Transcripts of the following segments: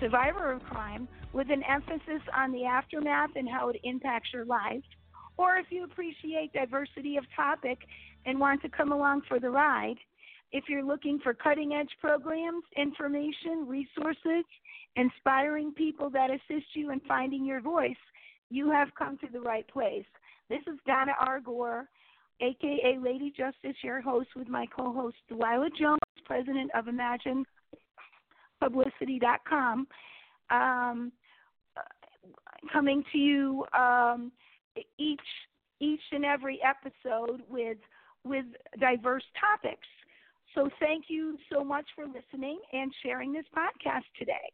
survivor of crime with an emphasis on the aftermath and how it impacts your life, or if you appreciate diversity of topic and want to come along for the ride, if you're looking for cutting edge programs, information, resources, inspiring people that assist you in finding your voice, you have come to the right place. This is Donna R. Gore, aka Lady Justice, your host with my co host Delilah Jones, president of ImaginePublicity.com. Um, coming to you um, each each and every episode with with diverse topics. So thank you so much for listening and sharing this podcast today.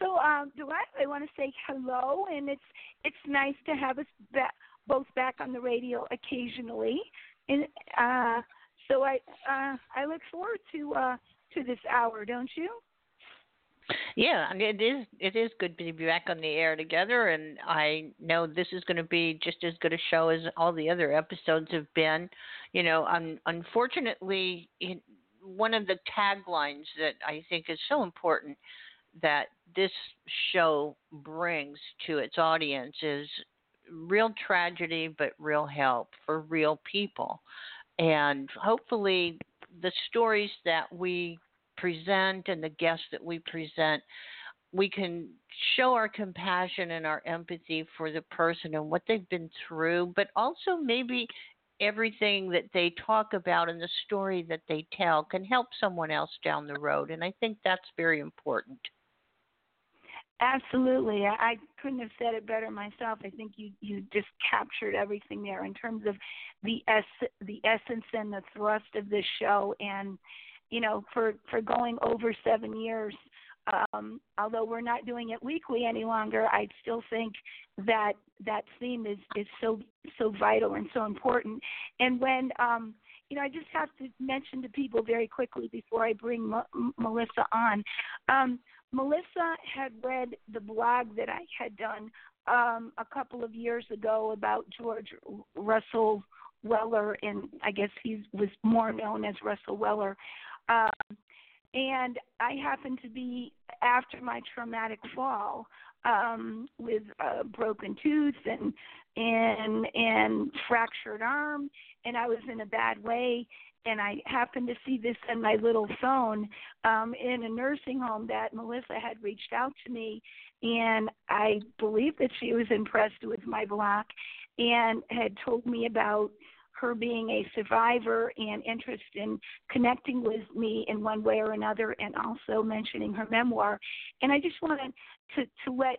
So, um, Dwight, I want to say hello, and it's it's nice to have us both back on the radio occasionally. And uh, so I uh, I look forward to uh, to this hour, don't you? Yeah, and it is it is good to be back on the air together, and I know this is going to be just as good a show as all the other episodes have been. You know, um, unfortunately, it, one of the taglines that I think is so important that this show brings to its audience is real tragedy, but real help for real people, and hopefully the stories that we present and the guests that we present, we can show our compassion and our empathy for the person and what they've been through, but also maybe everything that they talk about and the story that they tell can help someone else down the road. And I think that's very important. Absolutely. I couldn't have said it better myself. I think you you just captured everything there in terms of the es- the essence and the thrust of this show and you know, for for going over seven years. Um, although we're not doing it weekly any longer, I still think that that theme is is so so vital and so important. And when um, you know, I just have to mention to people very quickly before I bring Melissa on. Um, Melissa had read the blog that I had done um, a couple of years ago about George Russell Weller, and I guess he was more known as Russell Weller. Um, and I happened to be after my traumatic fall um, with a broken tooth and and and fractured arm, and I was in a bad way. And I happened to see this on my little phone um, in a nursing home that Melissa had reached out to me, and I believe that she was impressed with my blog and had told me about her being a survivor and interest in connecting with me in one way or another, and also mentioning her memoir. And I just wanted to to let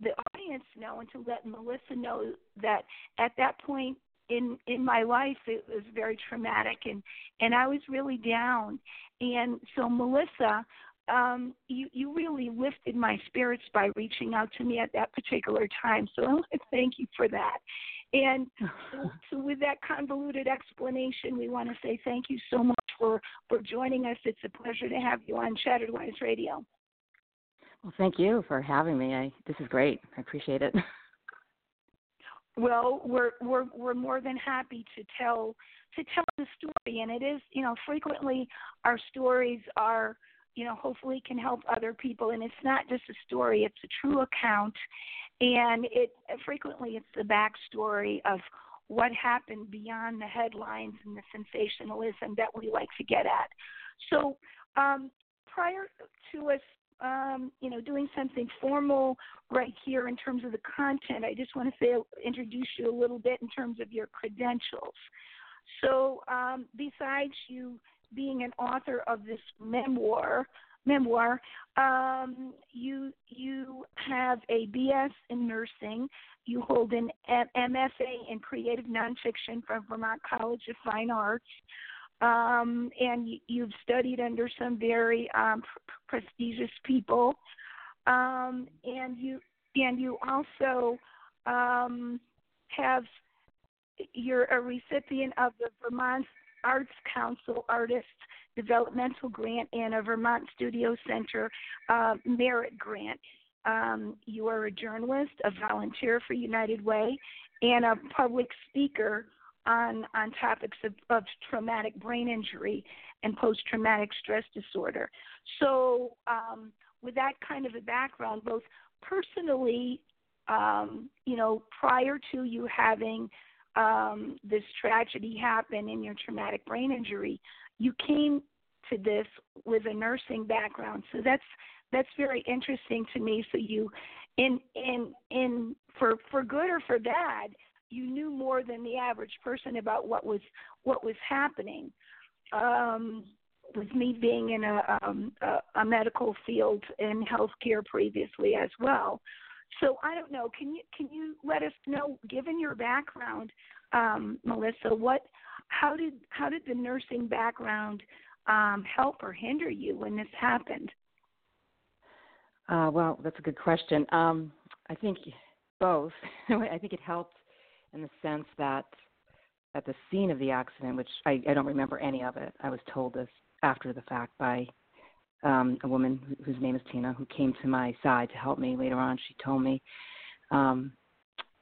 the audience know and to let Melissa know that at that point in in my life it was very traumatic and and I was really down. And so Melissa um you you really lifted my spirits by reaching out to me at that particular time. So I want to thank you for that and so, with that convoluted explanation, we want to say thank you so much for, for joining us. It's a pleasure to have you on Shattered Lives Radio. Well, thank you for having me. I, this is great. I appreciate it. Well, we're we're we're more than happy to tell to tell the story, and it is you know frequently our stories are you know hopefully can help other people, and it's not just a story; it's a true account, and it frequently it's the backstory of what happened beyond the headlines and the sensationalism that we like to get at. So um, prior to us, um, you know, doing something formal right here in terms of the content, I just want to say introduce you a little bit in terms of your credentials. So um, besides you being an author of this memoir, memoir. Um, you you have a BS in nursing. You hold an MFA in creative nonfiction from Vermont College of Fine Arts, um, and you've studied under some very um, pr- prestigious people. Um, and you and you also um, have you're a recipient of the Vermont Arts Council Artist Developmental Grant and a Vermont Studio Center uh, Merit Grant. Um, you are a journalist, a volunteer for United Way, and a public speaker on on topics of, of traumatic brain injury and post traumatic stress disorder. So, um, with that kind of a background, both personally, um, you know, prior to you having um, this tragedy happen in your traumatic brain injury, you came to this with a nursing background. So that's that's very interesting to me. So you, in in in for for good or for bad, you knew more than the average person about what was what was happening. Um, with me being in a, um, a, a medical field in healthcare previously as well. So I don't know. Can you can you let us know, given your background, um, Melissa, what how did how did the nursing background um, help or hinder you when this happened? Uh, well, that's a good question. Um, I think both. I think it helped in the sense that at the scene of the accident, which I, I don't remember any of it, I was told this after the fact by um, a woman whose name is Tina, who came to my side to help me later on. She told me um,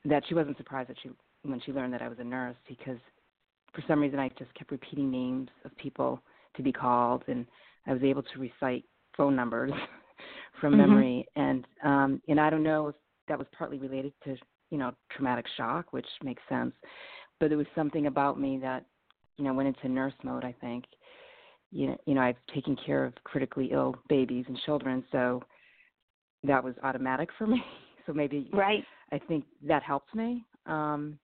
that she wasn't surprised that she when she learned that I was a nurse because for some reason I just kept repeating names of people to be called, and I was able to recite phone numbers from mm-hmm. memory. And um, and I don't know if that was partly related to you know traumatic shock, which makes sense, but there was something about me that you know went into nurse mode. I think you know, you know I've taken care of critically ill babies and children, so that was automatic for me. So maybe right. I think that helped me. Um,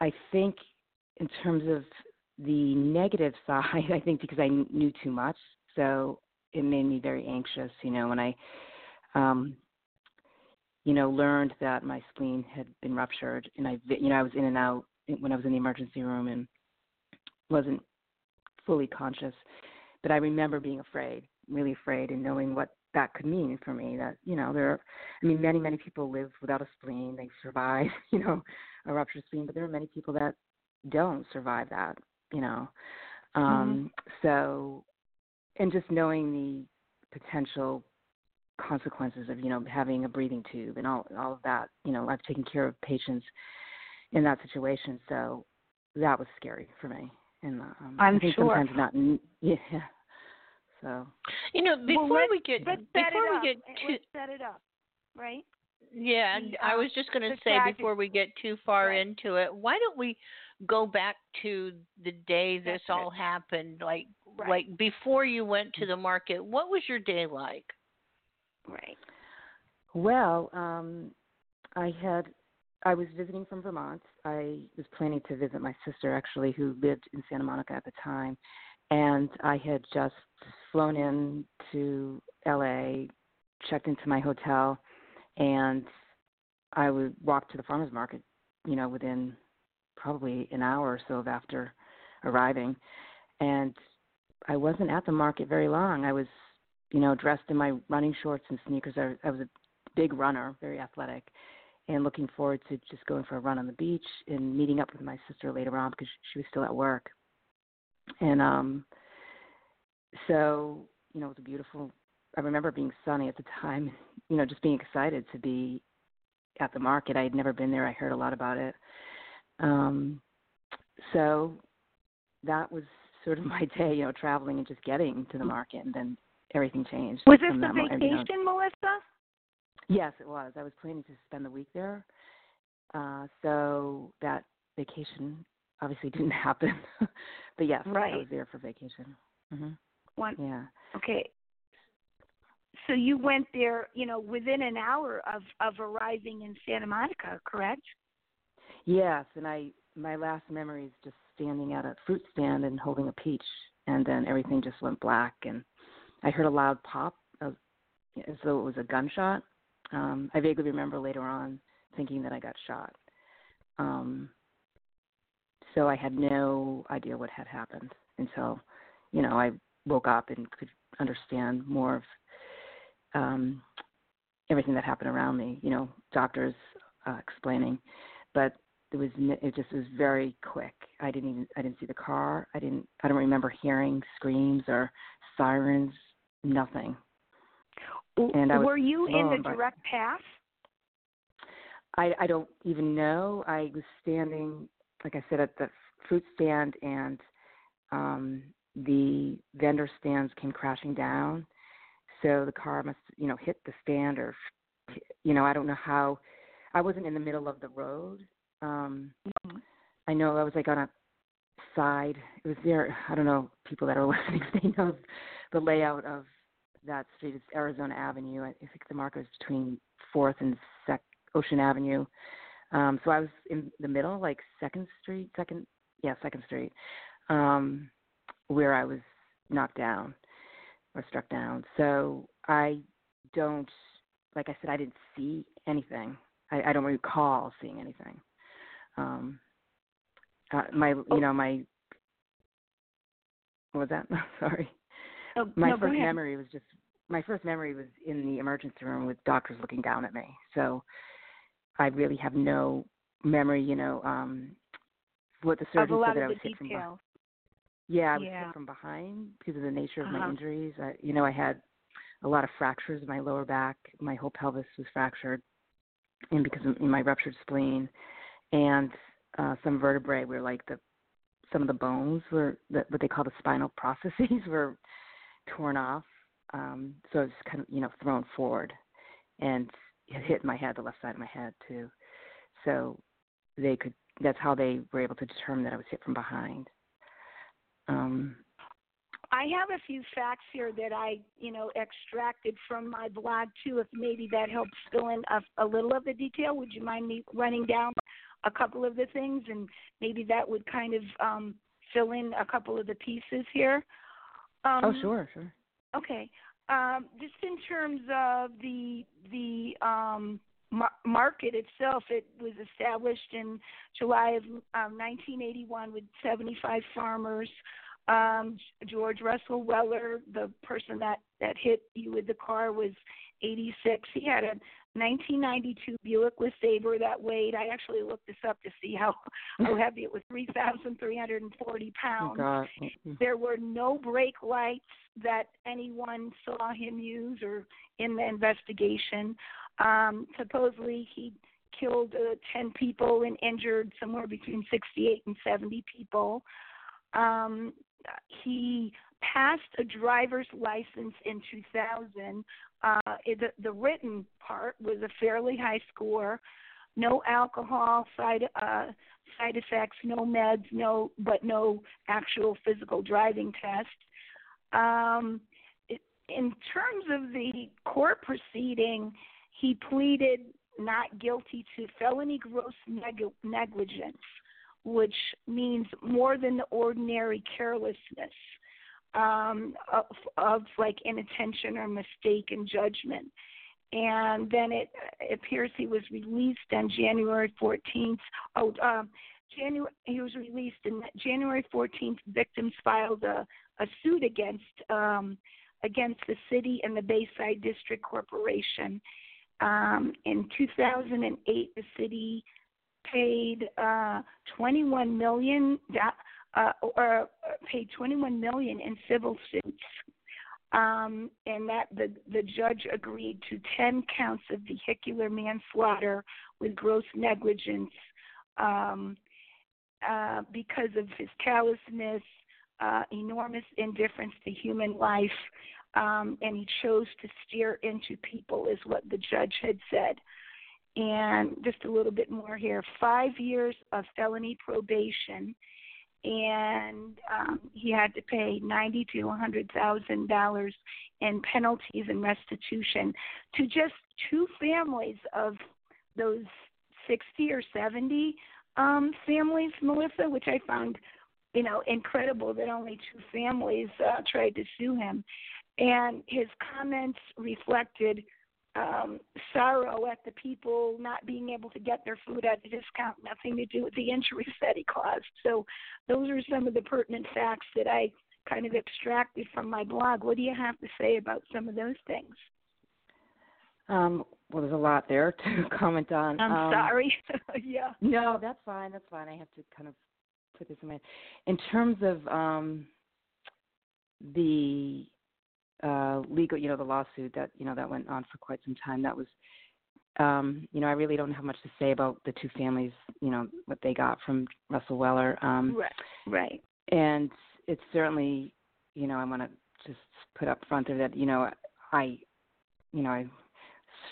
I think in terms of the negative side, I think because I knew too much, so it made me very anxious. You know, when I, um, you know, learned that my spleen had been ruptured, and I, you know, I was in and out when I was in the emergency room and wasn't fully conscious. But I remember being afraid, really afraid, and knowing what that could mean for me. That you know, there, are, I mean, many many people live without a spleen. They survive, you know, a ruptured spleen, but there are many people that don't survive that. You know, um, mm-hmm. so, and just knowing the potential consequences of you know having a breathing tube and all all of that. You know, I've taken care of patients in that situation, so that was scary for me. And um, I'm I think sure. sometimes not. Yeah. So. You know, before well, we get before we get to, let's set it up, right? Yeah, the, I um, was just going to say tragic, before we get too far right. into it, why don't we go back to the day this That's all it. happened? Like, right. like before you went to the market, what was your day like? Right. Well, um, I had I was visiting from Vermont. I was planning to visit my sister actually, who lived in Santa Monica at the time, and I had just flown in to LA, checked into my hotel, and I would walk to the farmers market, you know, within probably an hour or so of after arriving. And I wasn't at the market very long. I was, you know, dressed in my running shorts and sneakers. I, I was a big runner, very athletic, and looking forward to just going for a run on the beach and meeting up with my sister later on because she was still at work. And um so, you know, it was a beautiful I remember being sunny at the time, you know, just being excited to be at the market. I had never been there. I heard a lot about it. Um, so that was sort of my day, you know, traveling and just getting to the market, and then everything changed. Was this that vacation, you know. Melissa? Yes, it was. I was planning to spend the week there, uh, so that vacation obviously didn't happen. but yes, right. I was there for vacation. Mm-hmm. One. Yeah. Okay. So you went there, you know, within an hour of of arriving in Santa Monica, correct? Yes, and I my last memory is just standing at a fruit stand and holding a peach, and then everything just went black, and I heard a loud pop of, as though it was a gunshot. Um, I vaguely remember later on thinking that I got shot. Um, so I had no idea what had happened until, you know, I woke up and could understand more of um, everything that happened around me. You know, doctors uh, explaining, but it was it just was very quick. I didn't even I didn't see the car. I didn't I don't remember hearing screams or sirens. Nothing. And I were you in the by, direct path? I I don't even know. I was standing like I said, at the fruit stand, and um, the vendor stands came crashing down. So the car must, you know, hit the stand, or, you know, I don't know how. I wasn't in the middle of the road. Um, Mhm. I know I was like on a side. It was there. I don't know people that are listening. They know the layout of that street. It's Arizona Avenue. I think the marker is between Fourth and Sec- Ocean Avenue. Um, so I was in the middle, like Second Street, Second, yeah, Second Street, um, where I was knocked down or struck down. So I don't, like I said, I didn't see anything. I, I don't recall seeing anything. Um, uh, my, Oh. you know, my, what was that? Sorry Oh, my no, first memory was just my first memory was in the emergency room with doctors looking down at me. So I really have no memory, you know, um what the of surgeon said that I was the hit from behind. details. Yeah, I was Yeah. hit from behind because of the nature of my Uh-huh. injuries. I, you know, I had a lot of fractures in my lower back. My whole pelvis was fractured, and because of my ruptured spleen, and uh, some vertebrae were like the some of the bones were the, what they call the spinal processes were torn off. Um, so I was kind of you know thrown forward, and it hit my head, the left side of my head too. So they could. That's how they were able to determine that I was hit from behind. Um, I have a few facts here that I, you know, extracted from my blog too. If maybe that helps fill in a, a little of the detail, would you mind me running down a couple of the things, and maybe that would kind of um, fill in a couple of the pieces here. Um, oh, sure, sure. Okay. Um, just in terms of the the um, market itself, it was established in July of um, 1981 with 75 farmers. Um, George Russell Weller, the person that that hit you with the car, was 86. He had a 1992 Buick LeSabre that weighed. I actually looked this up to see how how heavy it was. 3,340 Oh pounds. Mm-hmm. There were no brake lights that anyone saw him use or in the investigation. Um, supposedly, he killed uh, 10 people and injured somewhere between 68 and 70 people. Um, he passed a driver's license in 2000. Uh, the, the written part was a fairly high score. No alcohol side uh, side effects, no meds, no but no actual physical driving test. Um, it, in terms of the court proceeding, he pleaded not guilty to felony gross neg- negligence, which means more than the ordinary carelessness um, of, of like inattention or mistaken judgment. And then it, it appears he was released on January 14th. Oh, um, January he was released in January 14th. Victims filed a, a suit against um, against the city and the Bayside District Corporation. Um, in 2008, the city paid uh, 21 million uh, or paid 21 million in civil suits, um, and that the the judge agreed to 10 counts of vehicular manslaughter with gross negligence um, uh, because of his callousness, uh, enormous indifference to human life, um, and he chose to steer into people, is what the judge had said. And just a little bit more here: five years of felony probation and um, he had to pay ninety to a hundred thousand dollars in penalties and restitution to just two families of those sixty or seventy um, families, Melissa, which I found, you know, incredible that only two families uh, tried to sue him, and his comments reflected um, sorrow at the people not being able to get their food at a discount, nothing to do with the injuries that he caused. So, those are some of the pertinent facts that I kind of extracted from my blog. What do you have to say about some of those things? Um, well, there's a lot there to comment on. I'm um, sorry. yeah. No, that's fine. That's fine. I have to kind of put this in my. In terms of um, the uh, legal, you know, the lawsuit that you know that went on for quite some time. That was um, you know, I really don't have much to say about the two families, you know, what they got from Russell Weller. Um, right. Right. And it's certainly, you know, I want to just put up front there that, you know, I, you know, I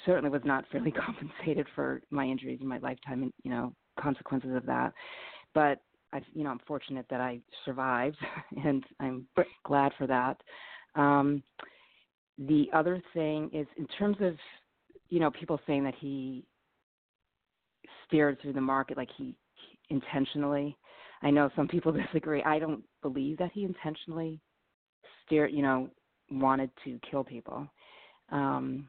certainly was not fairly compensated for my injuries in my lifetime and, you know, consequences of that. But I, you know, I'm fortunate that I survived, and I'm glad for that. Um, the other thing is in terms of you know people saying that he steered through the market like he, he intentionally i know some people disagree. I don't believe that he intentionally steered you know wanted to kill people. Um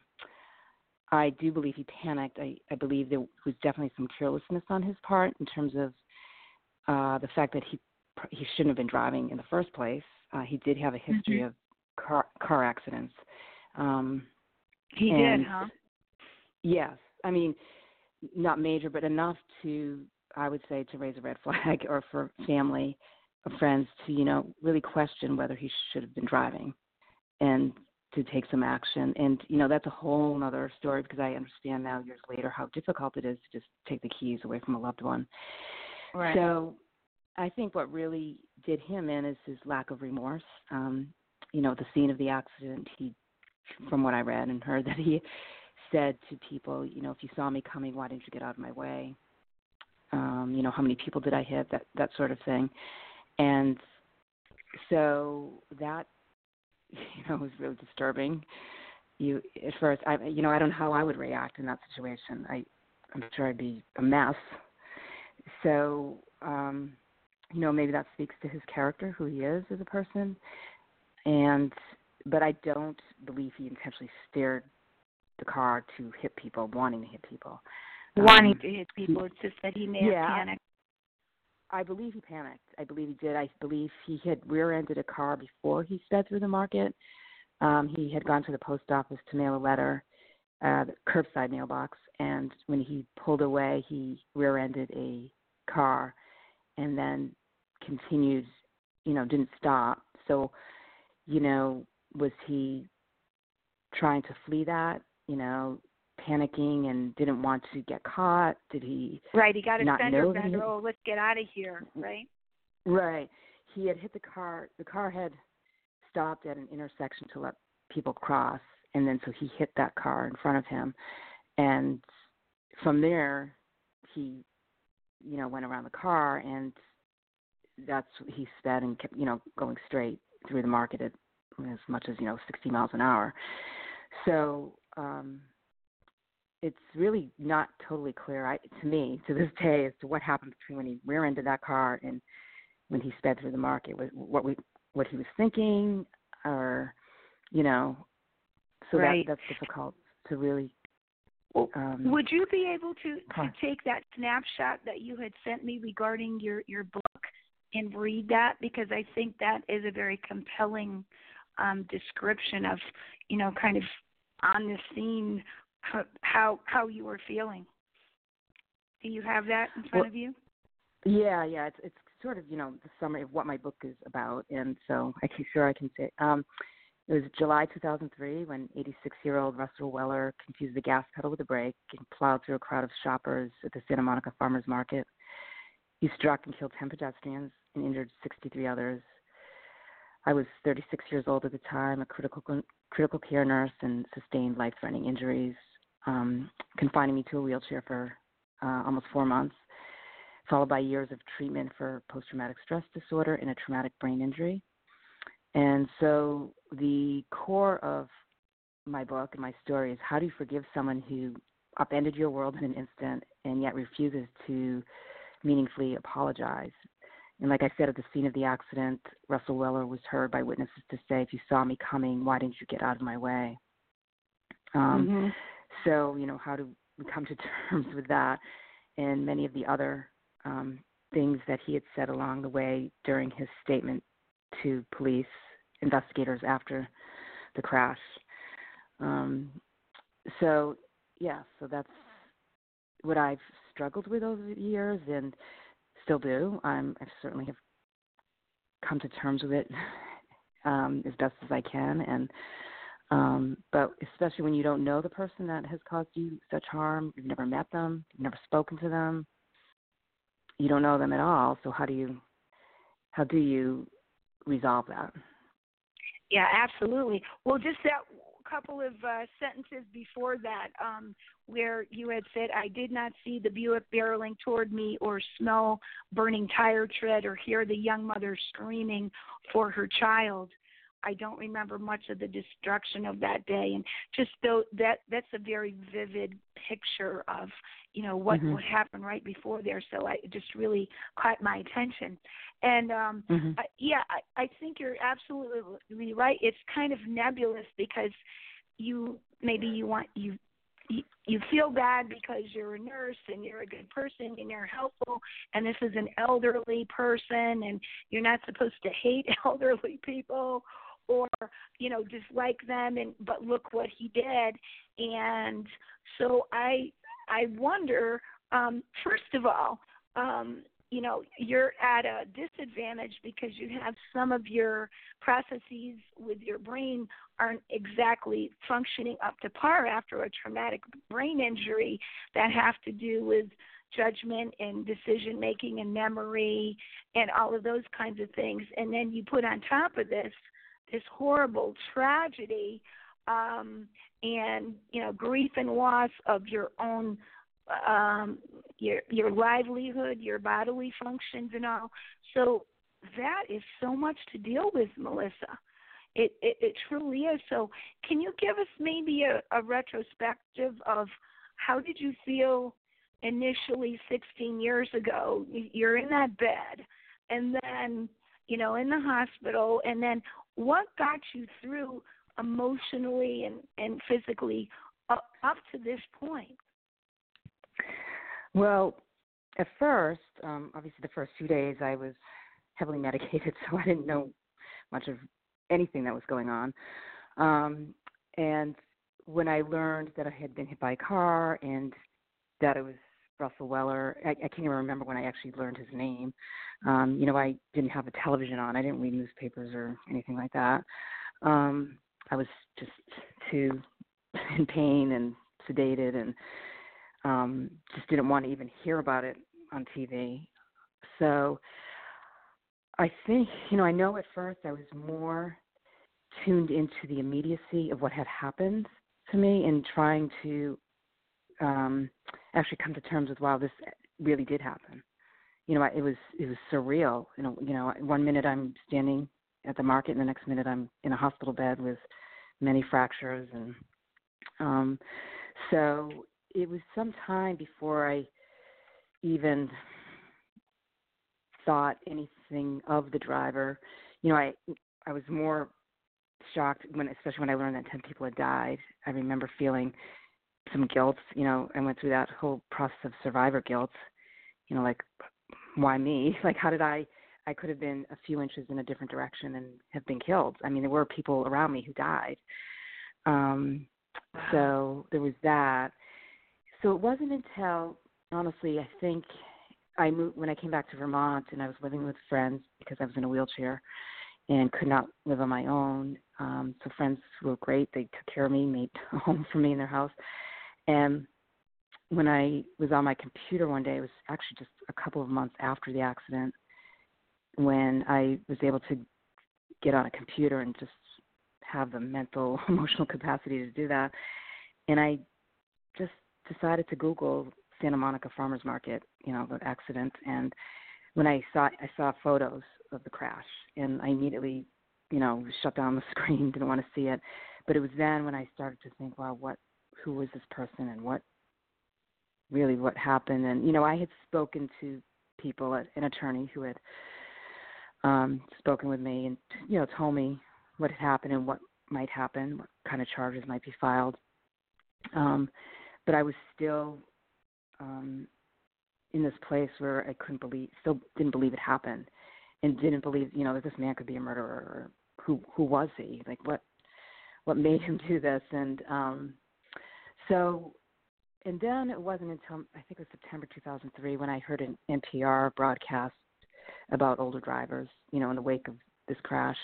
i do believe he panicked. I i believe there was definitely some carelessness on his part in terms of uh the fact that he he shouldn't have been driving in the first place. Uh he did have a history mm-hmm. of car car accidents um, he and, did, huh? Yes, I mean, not major, but enough to I would say to raise a red flag, or for family or friends to you know really question whether he should have been driving, and to take some action. And you know that's a whole other story because I understand now years later how difficult it is to just take the keys away from a loved one. Right. So I think what really did him in is his lack of remorse. Um, you know, the scene of the accident, he from what I read and heard that he said to people, you know, if you saw me coming, why didn't you get out of my way? Um, you know, how many people did I hit? That that sort of thing. And so that you know was really disturbing. You at first, I you know, I don't know how I would react in that situation. I I'm sure I'd be a mess. So um, you know, maybe that speaks to his character, who he is as a person, and but I don't believe he intentionally steered the car to hit people, wanting to hit people. Wanting um, to hit people. It's just that he may yeah, have panicked. I believe he panicked. I believe he did. I believe he had rear-ended a car before he sped through the market. Um, he had gone to the post office to mail a letter, uh, the curbside mailbox, and when he pulled away, he rear-ended a car, and then continued. You know, didn't stop. So, you know, was he trying to flee that? You know, panicking and didn't want to get caught? Did he? Right, he got a fender bender. Oh, let's get out of here, mm-hmm. right? Right. He had hit the car. The car had stopped at an intersection to let people cross, and then so he hit that car in front of him, and from there, he, you know, went around the car, and that's he sped and kept, you know, going straight through the market at as much as you know 60 miles an hour. So um, it's really not totally clear I, to me to this day as to what happened between when he rear-ended that car and when he sped through the market. What we what he was thinking, or you know, so right. that that's difficult to really. Um, Would you be able to huh. to take that snapshot that you had sent me regarding your your book and read that because I think that is a very compelling um, description of you know kind of on the scene how how, you were feeling. Do you have that in front well, of you? Yeah, yeah. It's it's sort of you know the summary of what my book is about, and so I can sure I can say. Um, it was July 2003 when 86-year-old Russell Weller confused the gas pedal with a brake and plowed through a crowd of shoppers at the Santa Monica Farmers Market. He struck and killed 10 pedestrians and injured 63 others. I was 36 years old at the time, a critical critical care nurse, and sustained life-threatening injuries, um, confining me to a wheelchair for uh, almost four months, followed by years of treatment for post-traumatic stress disorder and a traumatic brain injury. And so, the core of my book and my story is how do you forgive someone who upended your world in an instant and yet refuses to meaningfully apologize and like I said, at the scene of the accident, Russell Weller was heard by witnesses to say, "If you saw me coming, why didn't you get out of my way?" Um, mm-hmm. So, you know, how do we come to terms with that? And many of the other um, things that he had said along the way during his statement to police investigators after the crash. Um, so, yeah, so that's what I've struggled with over the years, and still do. I certainly have come to terms with it um, as best as I can, and Um, but especially when you don't know the person that has caused you such harm, you've never met them, you've never spoken to them, you don't know them at all. So how do you how do you resolve that? Yeah, absolutely. Well, just that couple of uh, sentences before that, um, where you had said, "I did not see the Buick barreling toward me, or smell burning tire tread, or hear the young mother screaming for her child." I don't remember much of the destruction of that day, and just though that that's a very vivid picture of you know what mm-hmm. what happened right before there. So I it just really caught my attention, and um mm-hmm. I, yeah, I, I think you're absolutely right. It's kind of nebulous because you maybe you want you you feel bad because you're a nurse and you're a good person and you're helpful and this is an elderly person and you're not supposed to hate elderly people or you know dislike them and but look what he did. And so i i wonder um first of all um you know you're at a disadvantage because you have some of your processes with your brain aren't exactly functioning up to par after a traumatic brain injury that have to do with judgment and decision making and memory and all of those kinds of things. And then you put on top of this this horrible tragedy um, and you know grief and loss of your own um, your your livelihood, your bodily functions, and all. So that is so much to deal with, Melissa. It, it, it truly is. So, can you give us maybe a, a retrospective of how did you feel initially 16 years ago? You're in that bed, and then you know in the hospital, and then what got you through emotionally and, and physically up, up to this point? Well, at first, um, obviously the first few days I was heavily medicated, so I didn't know much of anything that was going on. Um, and when I learned that I had been hit by a car and that it was Russell Weller, I, I can't even remember when I actually learned his name. Um, you know, I didn't have a television on. I didn't read newspapers or anything like that. Um, I was just too in pain and sedated and um just didn't want to even hear about it on TV. So I think, you know, I know at first I was more tuned into the immediacy of what had happened to me and trying to um actually come to terms with wow this really did happen you know, it was it was surreal. You know, you know, one minute I'm standing at the market, and the next minute I'm in a hospital bed with many fractures, and um, so it was some time before I even thought anything of the driver. You know, I I was more shocked when, especially when I learned that ten people had died. I remember feeling some guilt. You know, I went through that whole process of survivor guilt. You know, like why me? Like, how did I? I could have been a few inches in a different direction and have been killed. I mean, there were people around me who died. Um, so there was that. So it wasn't until, honestly, I think I moved when I came back to Vermont and I was living with friends because I was in a wheelchair and could not live on my own. Um, so friends were great. They took care of me, made a home for me in their house. And when I was on my computer one day, it was actually just a couple of months after the accident, when I was able to get on a computer and just have the mental, emotional capacity to do that. And I just decided to Google Santa Monica Farmers Market, you know, the accident. And when I saw, I saw photos of the crash, and I immediately, you know, shut down the screen, didn't want to see it. But it was then when I started to think, wow, what, who was this person, and what really what happened. And you know, I had spoken to people, an attorney who had um, spoken with me, and you know, told me what had happened and what might happen, what kind of charges might be filed. Um, but I was still um, in this place where I couldn't believe, still didn't believe it happened, and didn't believe, you know, that this man could be a murderer. Or who who was he? Like what what made him do this? And um, so and then it wasn't until I think it was September 2003 when I heard an NPR broadcast about older drivers, you know, in the wake of this crash,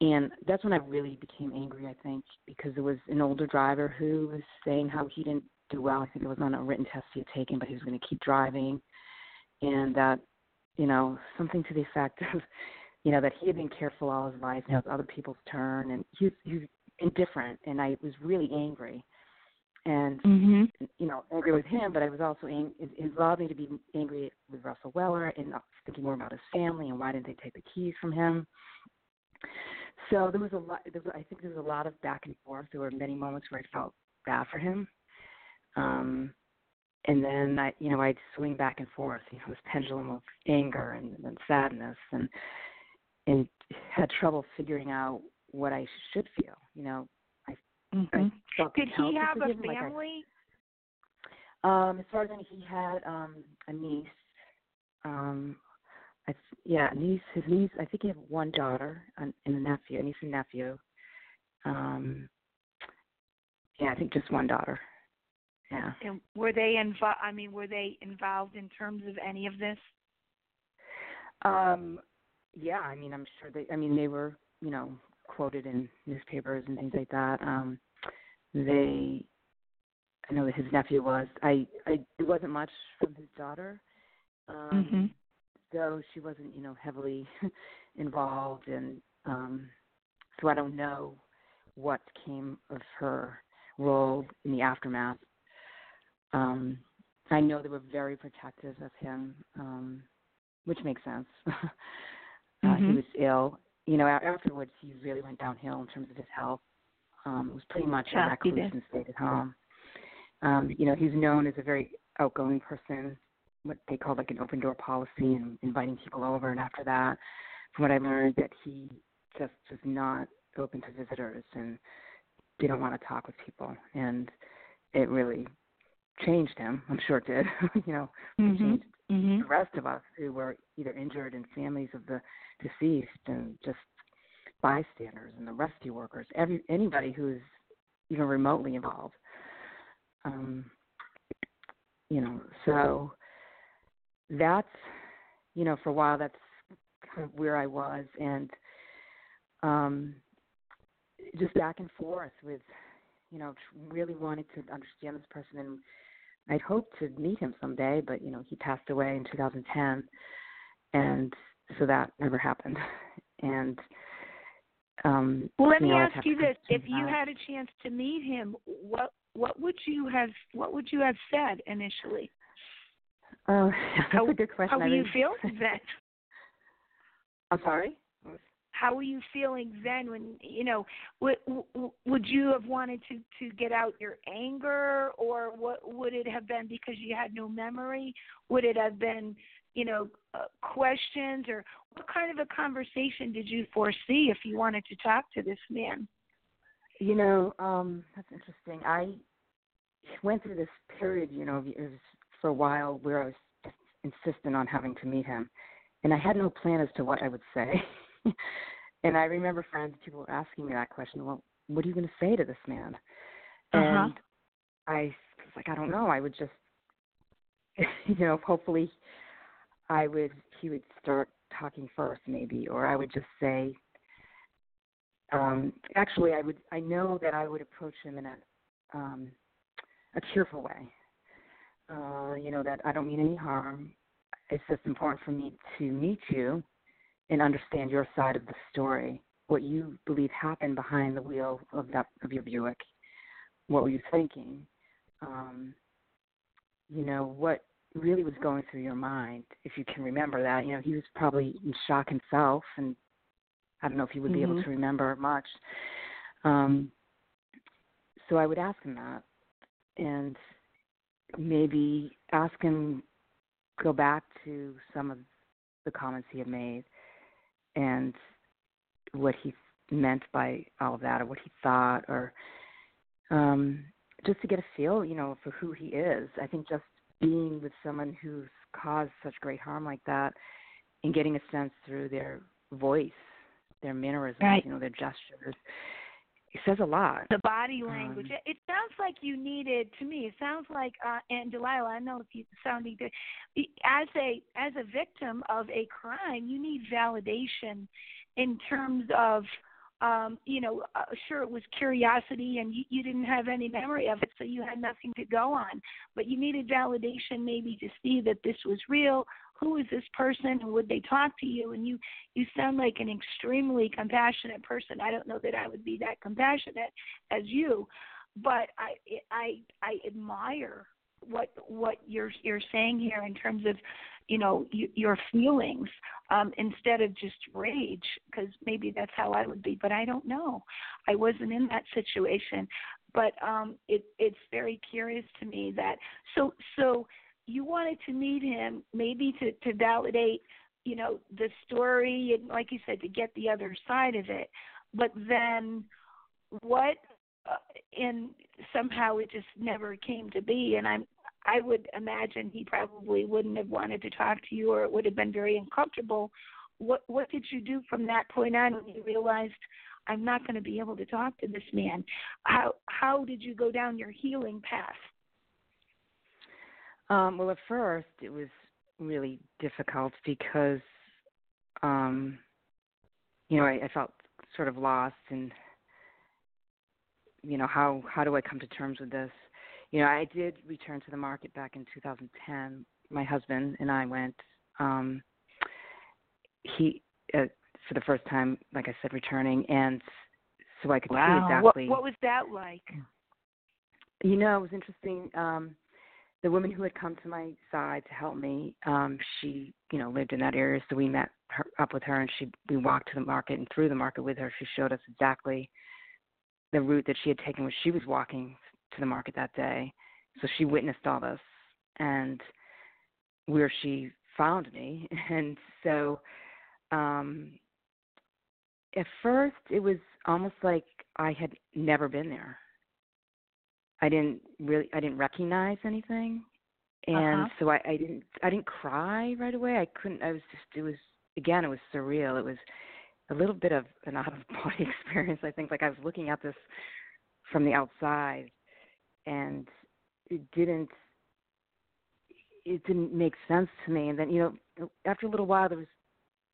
and that's when I really became angry. I think because it was an older driver who was saying how he didn't do well. I think it was on a written test he had taken, but he was going to keep driving, and that you know something to the effect of you know that he had been careful all his life. Now it's other people's turn, and he's he's indifferent. And I was really angry, and mm-hmm. you know angry with him, but I was also ang- it, it allowed me to be angry with Russell Weller and thinking more about his family and why didn't they take the keys from him. So there was a lot. There was, I think there was a lot of back and forth. There were many moments where I felt bad for him, um, and then I, you know, I'd swing back and forth. You know, this pendulum of anger and, and sadness, and and had trouble figuring out what I should feel. You know, mm-hmm. Did he have a family? Like I, um, as far as I know, he had um a niece. Um, I, yeah, niece. His niece. I think he had one daughter and, and a nephew, a niece and nephew. Um, yeah, I think just one daughter. Yeah. And were they involved? I mean, were they involved in terms of any of this? Um, yeah, I mean, I'm sure they. I mean, they were, you know, quoted in newspapers and things like that. Um, they, I know that his nephew was. I, I, it wasn't much from his daughter. Um, mm-hmm though she wasn't, you know, heavily involved, and um, so I don't know what came of her role in the aftermath. Um, I know they were very protective of him, um, which makes sense. uh, mm-hmm. He was ill. You know, afterwards he really went downhill in terms of his health. Um, it was pretty much yeah, a recluse stayed at home. Um, you know, he's known as a very outgoing person what they call like an open door policy and inviting people over. And after that, from what I learned, that he just was not open to visitors and didn't want to talk with people. And it really changed him. I'm sure it did. you know, mm-hmm. changed mm-hmm. the rest of us who were either injured and families of the deceased and just bystanders and the rescue workers. Every anybody who's even remotely involved. Um, you know, so that's you know for a while that's kind of where I was and um just back and forth with you know really wanting to understand this person and I'd hoped to meet him someday but you know he passed away in 2010 and so that never happened and um well let me ask you this if you had a chance to meet him what what would you have what would you have said initially Oh, that's how, a good question. How were you feeling then? I'm sorry. How were you feeling then? When you know, would would you have wanted to to get out your anger, or what would it have been because you had no memory? Would it have been, you know, uh, questions, or what kind of a conversation did you foresee if you wanted to talk to this man? You know, um, that's interesting. I went through this period, you know, for a while where I was insistent on having to meet him, and I had no plan as to what I would say. and I remember friends, people were asking me that question. Well, what are you going to say to this man? Uh-huh. And I was like, I don't know. I would just, you know, hopefully, I would he would start talking first, maybe, or I would just say. Um, actually, I would. I know that I would approach him in a um, a cheerful way uh, you know, that I don't mean any harm. It's just important for me to meet you and understand your side of the story, what you believe happened behind the wheel of that of your Buick. What were you thinking? Um, you know, what really was going through your mind, if you can remember that. You know, he was probably in shock himself, and I don't know if he would be mm-hmm. able to remember much. Um, so I would ask him that, and maybe ask him go back to some of the comments he had made and what he meant by all of that or what he thought or um just to get a feel you know for who he is i think just being with someone who's caused such great harm like that and getting a sense through their voice their mannerisms right. you know their gestures it says a lot. The body language. Um, it sounds like you needed to me. It sounds like uh, and Delilah. I know if you sounding good. As a as a victim of a crime, you need validation in terms of um you know uh, sure it was curiosity and you, you didn't have any memory of it so you had nothing to go on. But you needed validation maybe to see that this was real. Who is this person and would they talk to you? And you you sound like an extremely compassionate person. I don't know that i would be that compassionate as you but i i i admire what what you're you're saying here in terms of you know y- your feelings um instead of just rage because maybe that's how I would be but I don't know. I wasn't in that situation but um it it's very curious to me that so so you wanted to meet him maybe to to validate you know the story and like you said to get the other side of it but then what uh, and somehow it just never came to be and i'm I would imagine he probably wouldn't have wanted to talk to you, or it would have been very uncomfortable. What what did you do from that point on when you realized I'm not going to be able to talk to this man? How how did you go down your healing path? Um, well, at first it was really difficult because, um, you know, I, I felt sort of lost and you know how how do I come to terms with this? You know, I did return to the market back in 2010. My husband and I went. Um, he uh, for the first time, like I said, returning, and so I could wow. see exactly. What, what was that like? You know, it was interesting. Um, the woman who had come to my side to help me, um, she, you know, lived in that area, so we met her, up with her, and she we walked to the market and through the market with her. She showed us exactly the route that she had taken when she was walking to the market that day. So she witnessed all this and where she found me. And so um at first it was almost like I had never been there. I didn't really I didn't recognize anything. And uh-huh. so I, I didn't I didn't cry right away. I couldn't I was just it was again it was surreal. It was a little bit of an out of body experience, I think. Like I was looking at this from the outside and it didn't it didn't make sense to me. And then you know after a little while there was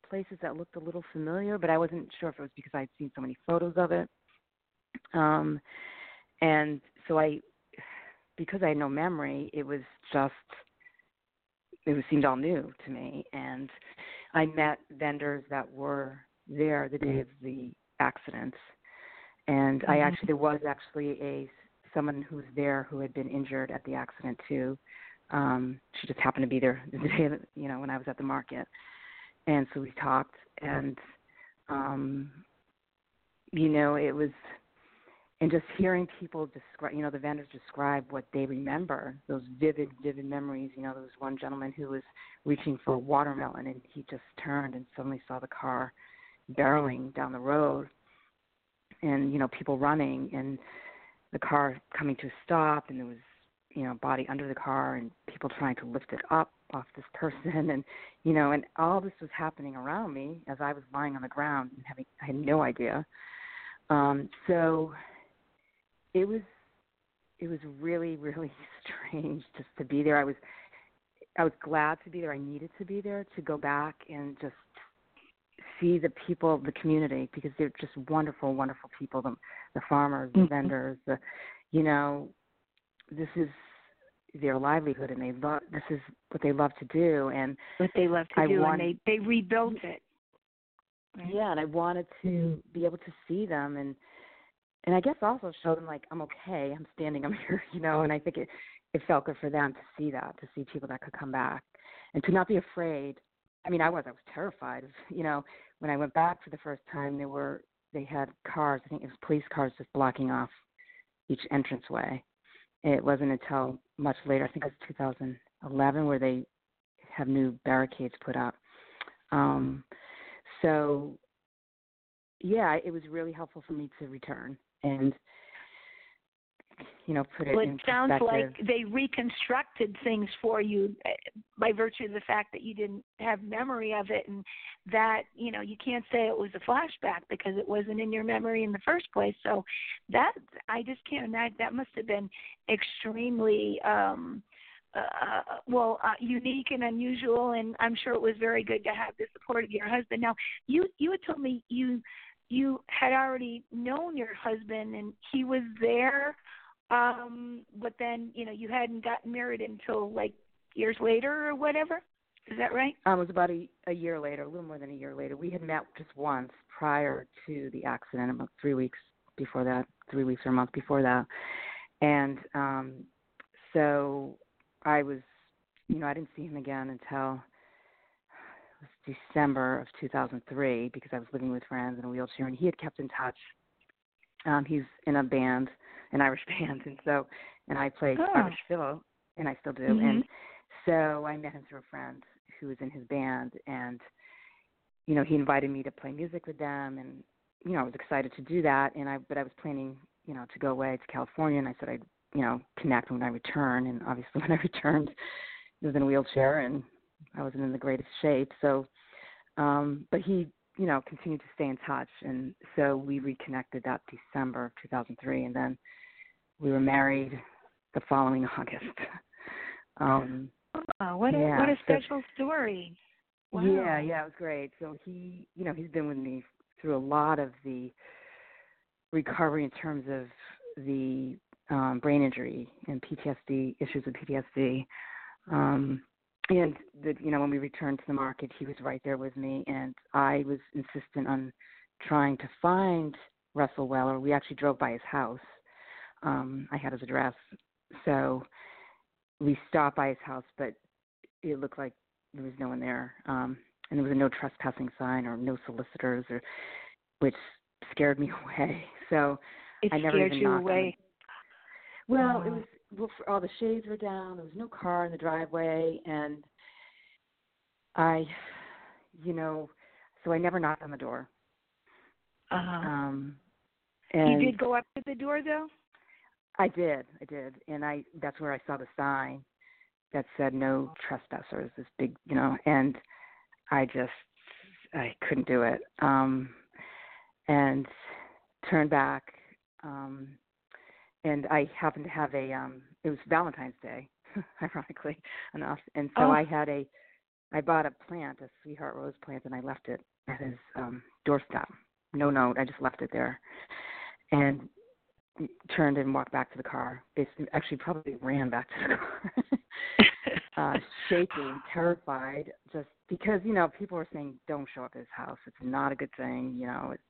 places that looked a little familiar but i wasn't sure if it was because i'd seen so many photos of it. Um and so i because i had no memory it was just it was seemed all new to me. And i met vendors that were there the day of the accident. And mm-hmm. i actually there was actually a someone who was there who had been injured at the accident too. Um, she just happened to be there the day, that, you know, when I was at the market, and so we talked, and um, you know, it was, and just hearing people describe, you know, the vendors describe what they remember, those vivid, vivid memories. You know, there was one gentleman who was reaching for a watermelon, and he just turned and suddenly saw the car barreling down the road, and you know, people running, and the car coming to a stop and there was you know body under the car and people trying to lift it up off this person and you know and all this was happening around me as i was lying on the ground and having i had no idea. Um so it was it was really really strange just to be there. I was i was glad to be there. I needed to be there to go back and just see the people, of the community, because they're just wonderful, wonderful people. The, the farmers, the mm-hmm. vendors, the, you know, this is their livelihood, and they love. This is what they love to do, and what they love to I do, want, and they they rebuilt it. Right? Yeah, and I wanted to be able to see them, and and I guess also show them like I'm okay, I'm standing, I'm here, you know. And I think it it felt good for them to see that, to see people that could come back, and to not be afraid I mean, I was I was terrified. of You know, when I went back for the first time, there were they had cars. I think it was police cars just blocking off each entranceway. It wasn't until much later, I think it was 2011, where they have new barricades put up. Um, so, yeah, it was really helpful for me to return and you know put it well, it sounds like they reconstructed things for you eh, by virtue of the fact that you didn't have memory of it and that you know you can't say it was a flashback because it wasn't in your memory in the first place so that i just can't imagine that must have been extremely um uh, well, uh, unique and unusual, and I'm sure it was very good to have the support of your husband. Now, you you had told me you you had already known your husband and he was there um but then you know you hadn't gotten married until like years later or whatever. Is that right? Um it was about a, a year later a little more than a year later. We had met just once prior to the accident about three weeks before that three weeks or a month before that. And um so i was you know i didn't see him again until December of 2003 because I was living with friends in a wheelchair, and he had kept in touch. Um, he's in a band, an Irish band, and so, and I played oh. Irish fiddle, and I still do. Mm-hmm. And so I met him through a friend who was in his band, and you know he invited me to play music with them, and you know I was excited to do that, and I but I was planning you know to go away to California, and I said I'd you know connect when I return, and obviously when I returned, he was in a wheelchair, and I wasn't in the greatest shape. So, um, but he, you know, continued to stay in touch, and so we reconnected that December of 2003, and then we were married the following August. Um, oh, what a yeah, what a so, special story! Wow. Yeah, yeah, it was great. So he, you know, he's been with me through a lot of the recovery in terms of the um, brain injury and PTSD issues with PTSD. Um, and that you know when we returned to the market he was right there with me and i was insistent on trying to find russell weller we actually drove by his house um i had his address so we stopped by his house but it looked like there was no one there um and there was a no trespassing sign or no solicitors or which scared me away so it i never scared even you knocked away well, it was well, all the shades were down. There was no car in the driveway, and I, you know, so I never knocked on the door. Uh-huh. Um, and you did go up to the door though. I did, I did, and I that's where I saw the sign that said no trespassers. This big, you know, and I just I couldn't do it. Um, and turned back. Um, and I happened to have a um it was Valentine's Day, ironically enough. And so oh. I had a I bought a plant, a sweetheart rose plant and I left it at his um doorstep. No note, I just left it there. And turned and walked back to the car. Basically actually probably ran back to the car. uh shaking, terrified, just because, you know, people were saying don't show up at his house. It's not a good thing, you know, it,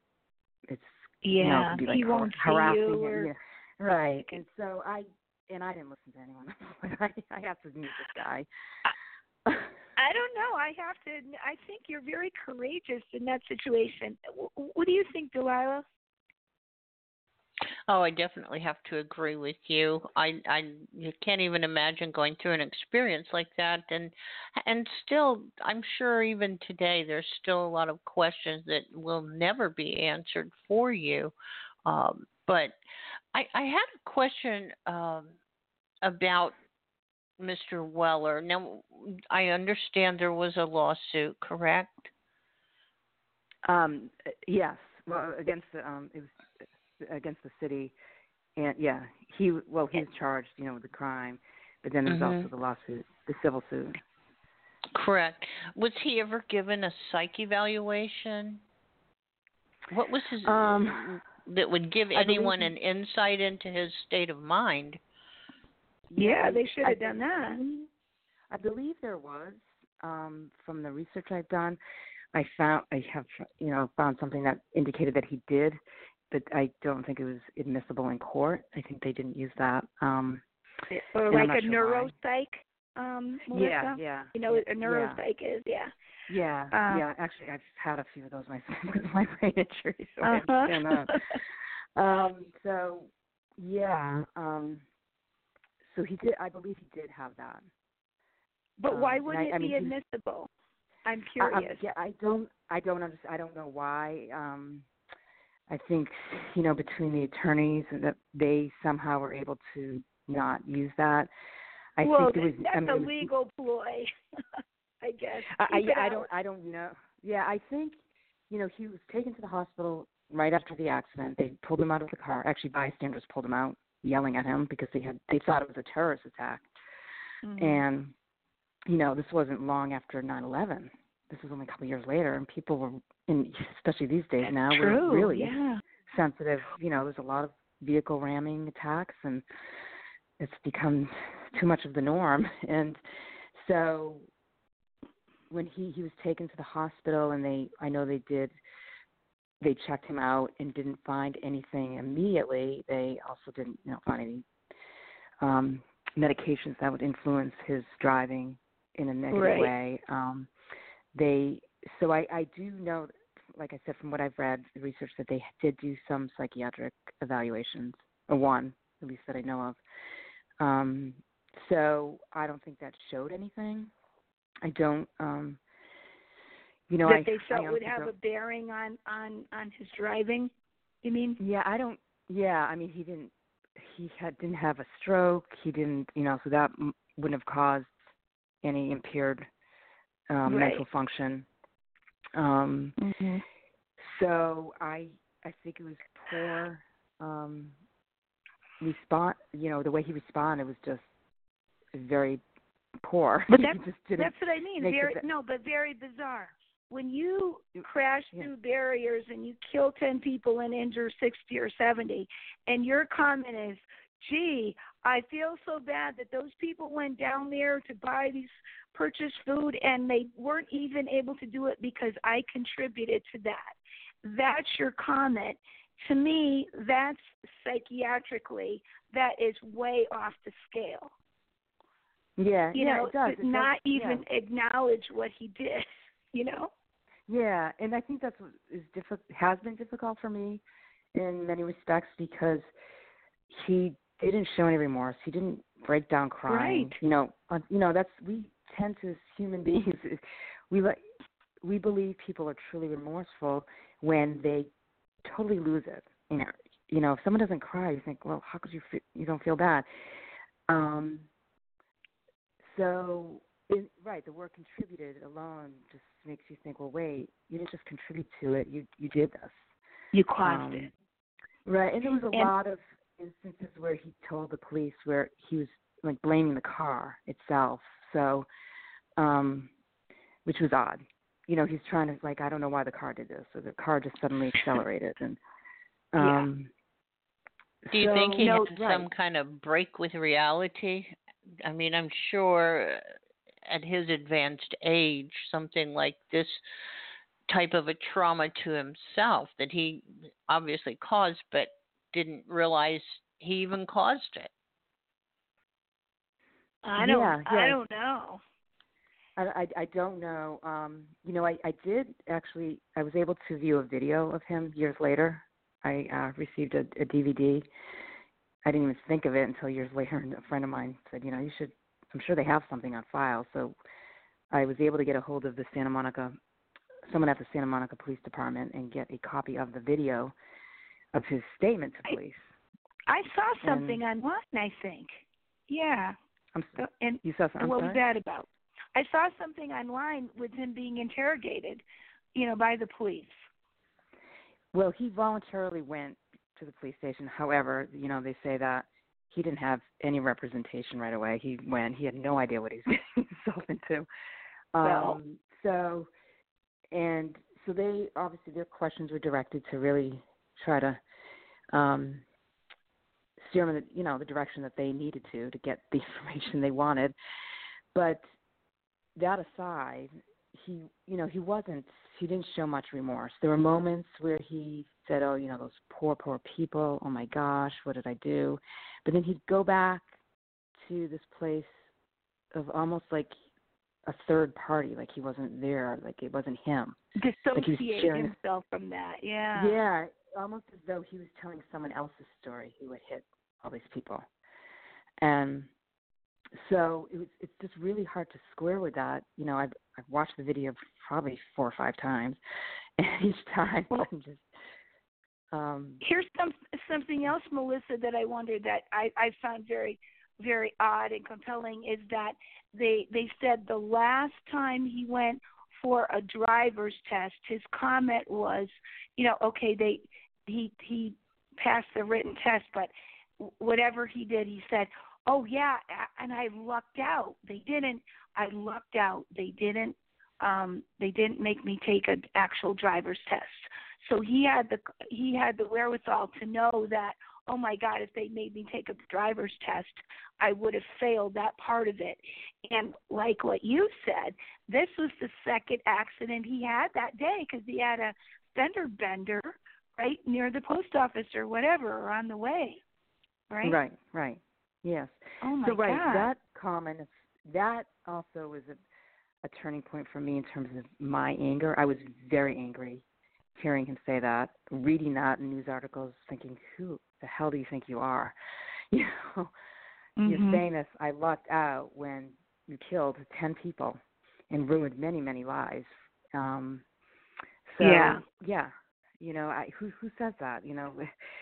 it's yeah, you know, it be like he won't har- harassing you or... Yeah. Right. And so I and I didn't listen to anyone. I I have to meet this guy. I don't know. I have to. I think you're very courageous in that situation. What do you think, Delilah? Oh, I definitely have to agree with you. I I you can't even imagine going through an experience like that and and still I'm sure even today there's still a lot of questions that will never be answered for you. Um, but I, I had a question um, about Mr. Weller. Now, I understand there was a lawsuit, correct? Um, yes. Well, against the um, it was against the city, and yeah, he well he's charged, you know, with the crime, but then there's mm-hmm. also the lawsuit, the civil suit. Correct. Was he ever given a psych evaluation? What was his um that would give anyone an insight into his state of mind. Yeah, they should have done that. I believe there was. Um, from the research I've done, I found I have you know found something that indicated that he did, but I don't think it was admissible in court. I think they didn't use that. Um, or like a sure neuropsych. Um, Melissa? Yeah, yeah. You know what a yeah. neuropsych is, yeah. Yeah, uh, yeah. Actually, I've had a few of those myself with my brain injury, so uh-huh. I understand that. um, so yeah, um, so he did. I believe he did have that. But um, why wouldn't I, it I mean, be admissible? I'm curious. I, yeah, I don't. I don't understand. I don't know why. Um, I think you know between the attorneys and that they somehow were able to not use that. I well, think it was. that's I mean, a legal ploy. I guess. I, I, I don't I don't know. Yeah, I think you know he was taken to the hospital right after the accident. They pulled him out of the car. Actually, bystanders pulled him out, yelling at him because they had they thought it was a terrorist attack. Mhm. And you know this wasn't long after 9/11. This was only a couple of years later, and people were, in, especially these days now, true. were really yeah. sensitive. You know, there's a lot of vehicle ramming attacks, and it's become too much of the norm. And so when he he was taken to the hospital, and they I know they did they checked him out and didn't find anything immediately. They also didn't you know find any um medications that would influence his driving in a negative Right. way. Um they so I I do know like I said from what I've read the research that they did do some psychiatric evaluations or one at least that I know of. Um so I don't think that showed anything. I don't um you know that I they felt would have a bearing on on on his driving. You mean? Yeah, I don't. Yeah, I mean, he didn't. He had didn't have a stroke. He didn't. You know, so that m- wouldn't have caused any impaired um, Right. mental function. Um, Mm-hmm. so I I think it was poor um, respond. You know, the way he responded was just very poor. But that's-. That's what I mean. Very no, but very bizarre. When you crash Yeah. through barriers and you kill ten people and injure sixty or seventy, and your comment is, "Gee, I feel so bad that those people went down there to buy these purchase food and they weren't even able to do it because I contributed to that." That's your comment. To me, that's psychiatrically that is way off the scale. yeah, you yeah, know, it does. to It does- not yeah. even acknowledge what he did. You know, Yeah, and I think that's what is difficult has been difficult for me in many respects because he didn't show any remorse. He didn't break down crying. Right. You know, uh, you know that's we tend to as human beings we like we believe people are truly remorseful when they totally lose it. You know, you know if someone doesn't cry, you think, well, how could you feel, you don't feel bad? Um. So it, right, the word contributed alone just makes you think, well, wait, you didn't just contribute to it, you you did this. you caused Um, it. Right, and there was a And- lot of instances where he told the police where he was like blaming the car itself. So, um, which was odd. You know, he's trying to like I don't know why the car did this, or the car just suddenly accelerated, and Yeah. um. Do you so- think he No, had right. some kind of break with reality? I mean, I'm sure uh, at his advanced age, something like this type of a trauma to himself that he obviously caused, but didn't realize he even caused it. I don't. yeah, I don't know. I, I, I don't know. Um, you know, I, I did actually. I was able to view a video of him years later. I uh, received a, a DVD. I didn't even think of it until years later, and a friend of mine said, you know, you should. I'm sure they have something on file. So I was able to get a hold of the Santa Monica, someone at the Santa Monica Police Department, and get a copy of the video of his statement to police. I saw something online. I think. Yeah. I'm, So- And, you saw something? and what sorry? was that about? I saw something online with him being interrogated, you know, by the police. Well, he voluntarily went to the police station. However, you know, they say that he didn't have any representation right away. He went. He had no idea what he was getting himself into. Well- Um, so, and so they obviously their questions were directed to really try to um, steer him in the you know the direction that they needed to to get the information they wanted. But that aside, he you know he wasn't he didn't show much remorse. There were moments where he said, "Oh, you know those poor poor people. Oh my gosh, what did I do?" But then he'd go back to this place of almost like a third party, like he wasn't there, like it wasn't him. Dissociate sharing- himself from that. Yeah. Yeah, almost as though he was telling someone else's story who had hit all these people. And so it was it's just really hard to square with that. You know, I've I've watched the video probably four or five times and each time Well- I'm just um Here's some something else, Melissa, that I wondered that I, I found very very odd and compelling is that they they said the last time he went for a driver's test, his comment was, you know, okay, they he he passed the written test, but whatever he did, he said, oh yeah, and I lucked out. They didn't. I lucked out. They didn't um they didn't make me take an actual driver's test. So he had the he had the wherewithal to know that oh my god if they made me take a driver's test I would have failed that part of it. And like what you said, this was the second accident he had that day because he had a fender bender right near the post office or whatever or on the way. Right? Right, right. Yes. Oh my so right, god. that comment that also was a a turning point for me in terms of my anger. I was very angry hearing him say that, reading that in news articles, thinking, "Who the hell do you think you are?" You know, mm-hmm. you're famous. I lucked out when you killed ten people and ruined many, many lives. Um, so Yeah. yeah, you know, I, who who says that? You know,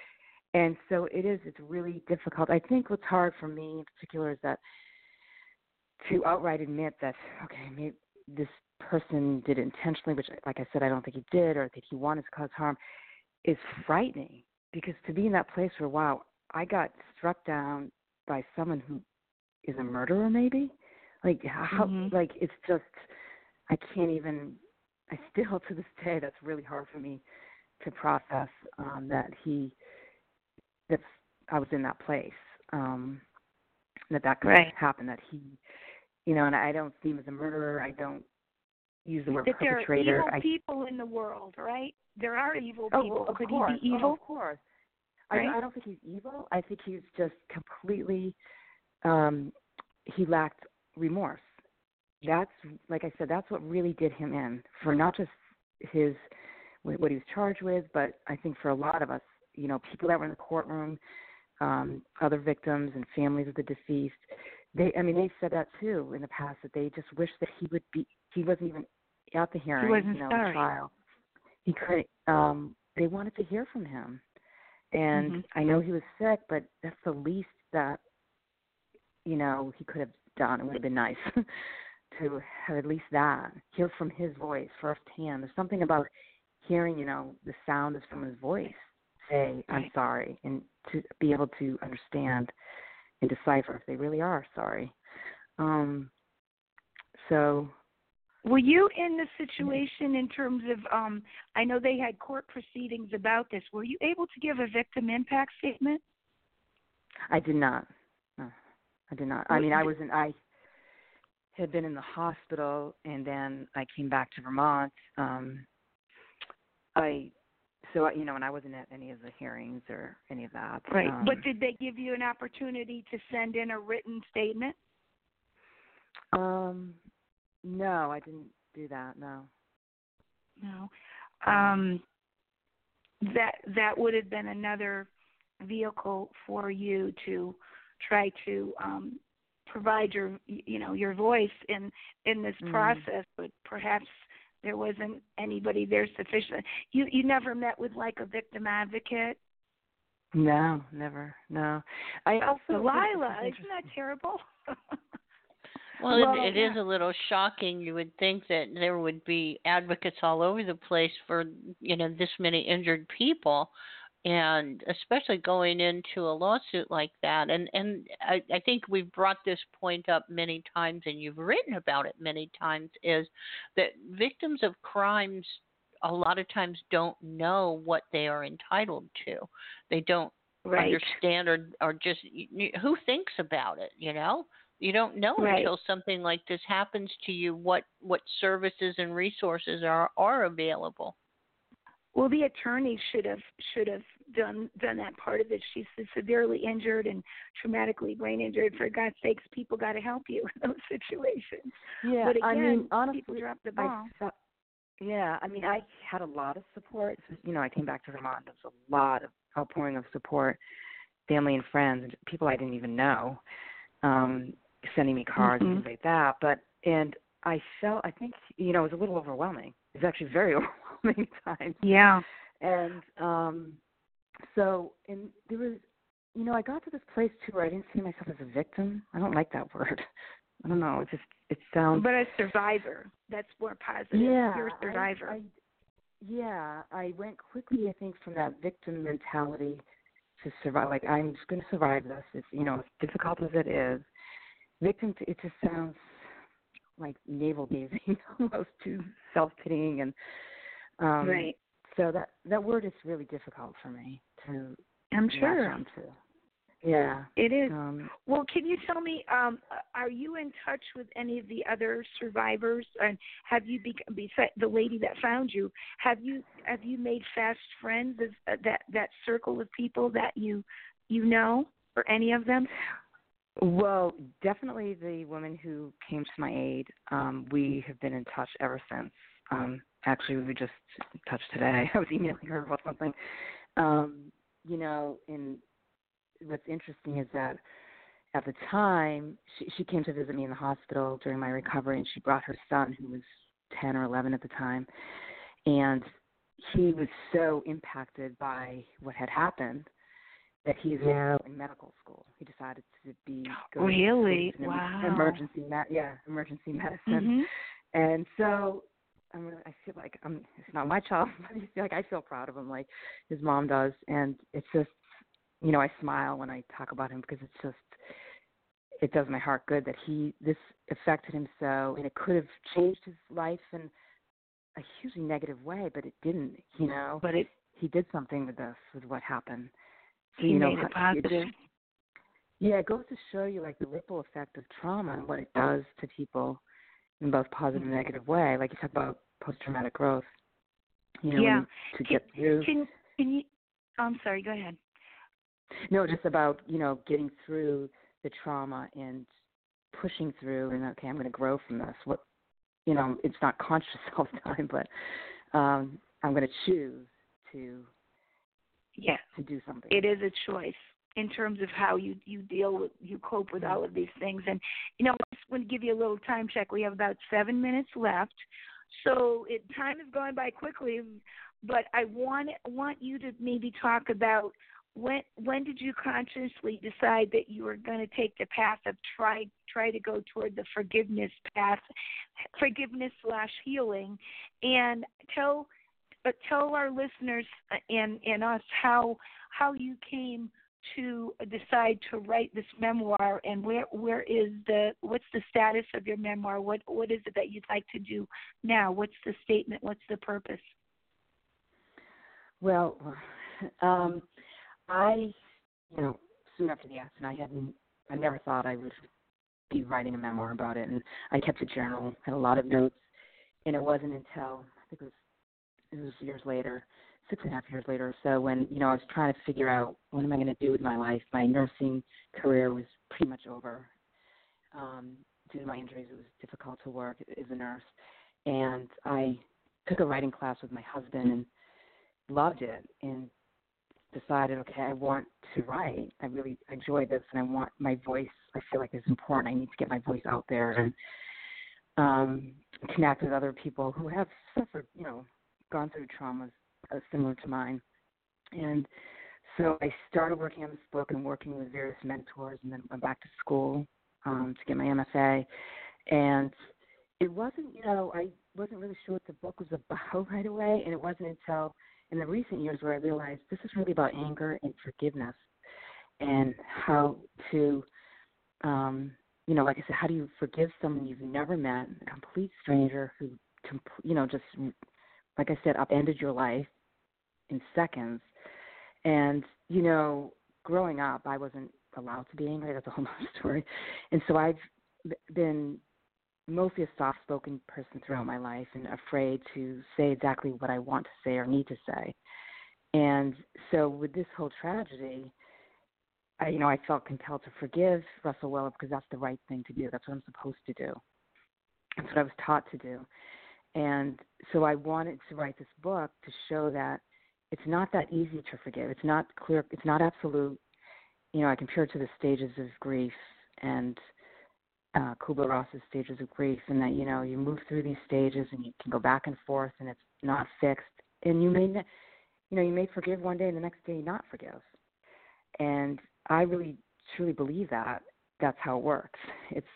and so it is. It's really difficult. I think what's hard for me in particular is that to outright admit that okay, maybe this person did it intentionally, which, like I said, I don't think he did, or that he wanted to cause harm, is frightening. Because to be in that place where wow, I got struck down by someone who is a murderer, maybe, like how, Mhm. like it's just, I can't even. I still to this day, that's really hard for me to process um, that he, that's I was in that place. Um, that that could Right. happen. That he, you know, and I don't see him as a murderer. I don't use the word that there are evil I, people in the world, right? There are evil oh, people. well, of Could course. he be Oh, of course. I, I don't think he's evil. I think he's just completely. Um, he lacked remorse. That's like I said. That's what really did him in for not just his what he was charged with, but I think for a lot of us, you know, people that were in the courtroom, um, other victims and families of the deceased. They, I mean, they said that too in the past that they just wish that he would be. He wasn't even at the hearing, wasn't you know, sorry. the trial. He could. Um, they wanted to hear from him, and Mhm. I know he was sick, but that's the least that you know he could have done. It would have been nice to have at least that hear from his voice firsthand. There's something about hearing, you know, the sound of someone's voice say, "I'm sorry," and to be able to understand and decipher if they really are sorry. Um, so Were you in the situation in terms of um I know they had court proceedings about this. Were you able to give a victim impact statement? I did not. No, I did not. I mean, I was in. I had been in the hospital, and then I came back to Vermont. Um, I so you know, and I wasn't at any of the hearings or any of that. Right. Um, but did they give you an opportunity to send in a written statement? um, no, I didn't do that. No. No. Um that that would have been another vehicle for you to try to um provide your you know your voice in in this Mhm. process but perhaps there wasn't anybody there sufficient you you never met with like a victim advocate No, never. No. I also Lila, isn't that terrible Well, Well, it, it is yeah. a little shocking. You would think that there would be advocates all over the place for you know this many injured people, and especially going into a lawsuit like that. And and I, I think we've brought this point up many times, and you've written about it many times. Is that victims of crimes a lot of times don't know what they are entitled to. They don't right understand or or just who thinks about it you know you don't know Right. until something like this happens to you what what services and resources are are available Well, the attorney should have should have done done that part of it. She's severely injured and traumatically brain injured. For God's sakes, people got to help you in those situations. Yeah, but again, I mean, honestly, people drop the I ball. felt, yeah, I mean, I had a lot of support. You know, I came back to Vermont. There was a lot of outpouring of support, family and friends, and people I didn't even know, um, sending me cards Mhm. and things like that. But and I felt, I think, you know, it was a little overwhelming. It was actually very overwhelming at times. Yeah. And um, so, and there was, you know, I got to this place too where I didn't see myself as a victim. I don't like that word. I don't know. It just it sounds But a survivor. That's more positive. yeah, You're a survivor. I, yeah, I went quickly. I think from that victim mentality to survive. Like I'm just going to survive this. It's you know as difficult as it is. Victim. It just sounds like navel gazing, almost too self pitying, and um, right. So that that word is really difficult for me to. I'm sure. Yeah. It is. Um, Well, can you tell me, um, are you in touch with any of the other survivors? And have you become besides the lady that found you? Have you have you made fast friends? Of, uh, that that circle of people that you you know, or any of them? Well, definitely the woman who came to my aid. Um, we have been in touch ever since. Um, actually, we just touched today. I was emailing her about something. Um, you know, and what's interesting is that at the time she, she came to visit me in the hospital during my recovery, and she brought her son, who was ten or eleven at the time, and he was so impacted by what had happened that he's now in medical school. He decided to be Really? to Wow. emergency med- yeah emergency medicine, Mhm. and so I'm really, I feel like I'm it's not my child, but I feel like I feel proud of him like his mom does, and it's just you know I smile when I talk about him because it's just it does my heart good that he this affected him so, and it could have changed his life in a hugely negative way, but it didn't. You know, But it he did something with this with what happened. So, he you know, made it positive. yeah, it goes to show you like the ripple effect of trauma and what it does to people in both positive and negative way. Like you talk about post traumatic growth. You know, Yeah. when- to get through Can can you? I'm sorry. Go ahead. no, just about, you know, getting through the trauma and pushing through and okay, I'm gonna grow from this. What you know, it's not conscious all the time, but um I'm gonna choose to Yeah. to do something. it is a choice in terms of how you you deal with you cope with mm-hmm. all of these things. And you know i just want to give you a little time check. We have about seven minutes left. So it time is going by quickly but i want want you to maybe talk about when when did you consciously decide that you were going to take the path of try try to go toward the forgiveness path forgiveness slash healing? And tell but tell our listeners uh, and and us how how you came to decide to write this memoir and where where is the what's the status of your memoir? What what is it that you'd like to do now? What's the statement? What's the purpose? Well, um, I, you know, soon after the accident, I hadn't, I never thought I would be writing a memoir about it, and I kept a journal, had a lot of notes, and it wasn't until I think it was, it was years later, six and a half years later or so, when you know I was trying to figure out what am I going to do with my life. My nursing career was pretty much over. Um, due to my injuries, it was difficult to work as a nurse, and I took a writing class with my husband and loved it and decided, okay, I want to write. I really enjoy this, and I want my voice. I feel like it's important. I need to get my voice out there and um, connect with other people who have suffered, you know, gone through traumas uh, similar to mine. And so I started working on this book and working with various mentors, and then went back to school um, to get my MFA. And it wasn't, you know, I wasn't really sure what the book was about right away, and it wasn't until in the recent years where I realized this is really about anger and forgiveness and how to, um, you know, like I said, how do you forgive someone you've never met, a complete stranger who, you know, just, like I said, upended your life in seconds. And, you know, growing up, I wasn't allowed to be angry. That's a whole other story. And so I've been mostly a soft spoken person throughout my life and afraid to say exactly what I want to say or need to say. And so with this whole tragedy, I you know, I felt compelled to forgive Russell Weller because that's the right thing to do. That's what I'm supposed to do. That's what I was taught to do. And so I wanted to write this book to show that it's not that easy to forgive. It's not clear it's not absolute. You know, I compare it to the stages of grief and uh, Kubler Ross's stages of grief, and that you know you move through these stages and you can go back and forth, and it's not fixed. And you may, ne- you know, you may forgive one day, and the next day not forgive. And I really truly believe that that's how it works. It's